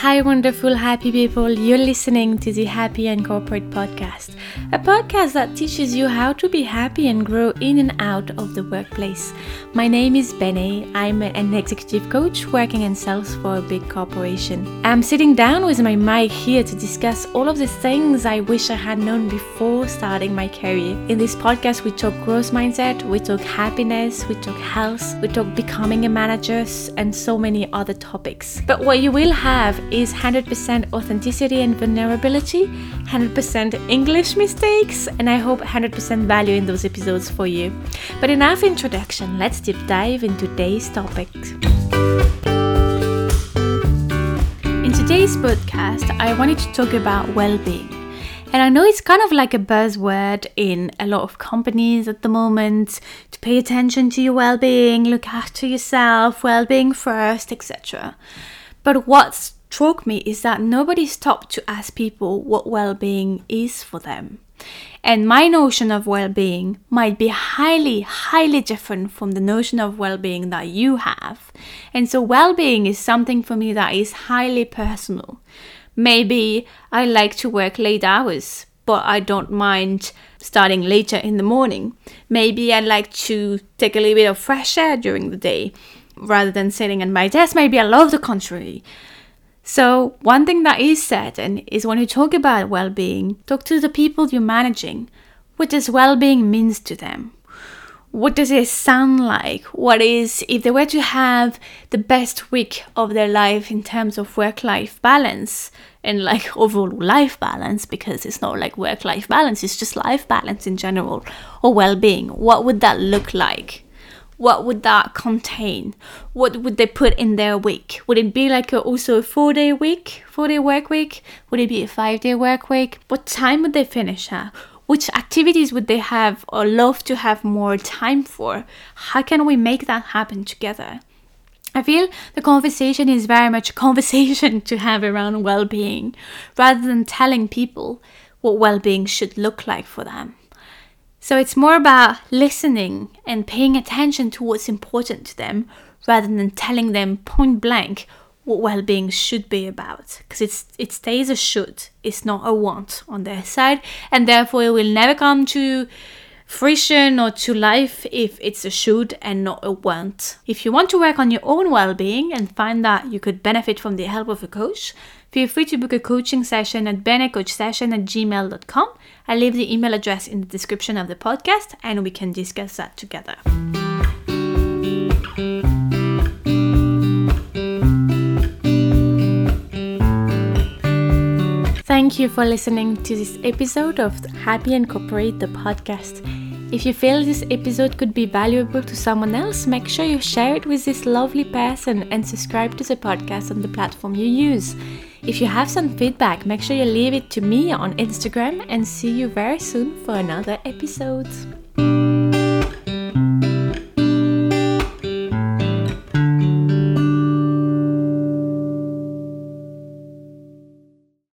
Hi, wonderful, happy people. You're listening to the Happy and Corporate podcast, a podcast that teaches you how to be happy and grow in and out of the workplace. My name is Benny. I'm an executive coach working in sales for a big corporation. I'm sitting down with my mic here to discuss all of the things I wish I had known before starting my career. In this podcast, we talk growth mindset, we talk happiness, we talk health, we talk becoming a manager, and so many other topics. But what you will have is 100% authenticity and vulnerability, 100% English mistakes, and I hope 100% value in those episodes for you. But enough introduction, let's deep dive into today's topic. In today's podcast, I wanted to talk about well being. And I know it's kind of like a buzzword in a lot of companies at the moment to pay attention to your well being, look after yourself, well being first, etc. But what's struck me is that nobody stopped to ask people what well being is for them. And my notion of well being might be highly, highly different from the notion of well being that you have. And so, well being is something for me that is highly personal. Maybe I like to work late hours, but I don't mind starting later in the morning. Maybe I like to take a little bit of fresh air during the day rather than sitting at my desk. Maybe I love the contrary. So, one thing that is certain is when you talk about well being, talk to the people you're managing. What does well being means to them? What does it sound like? What is, if they were to have the best week of their life in terms of work life balance and like overall life balance, because it's not like work life balance, it's just life balance in general, or well being, what would that look like? What would that contain? What would they put in their week? Would it be like a, also a four day week, four day work week? Would it be a five day work week? What time would they finish at? Which activities would they have or love to have more time for? How can we make that happen together? I feel the conversation is very much a conversation to have around well being rather than telling people what well being should look like for them. So it's more about listening and paying attention to what's important to them rather than telling them point blank what well-being should be about. Because it's it stays a should. It's not a want on their side. And therefore it will never come to fruition or to life if it's a should and not a want if you want to work on your own well-being and find that you could benefit from the help of a coach feel free to book a coaching session at benecoachsession at gmail.com I'll leave the email address in the description of the podcast and we can discuss that together. Thank you for listening to this episode of Happy and Corporate, the podcast. If you feel this episode could be valuable to someone else, make sure you share it with this lovely person and subscribe to the podcast on the platform you use. If you have some feedback, make sure you leave it to me on Instagram and see you very soon for another episode.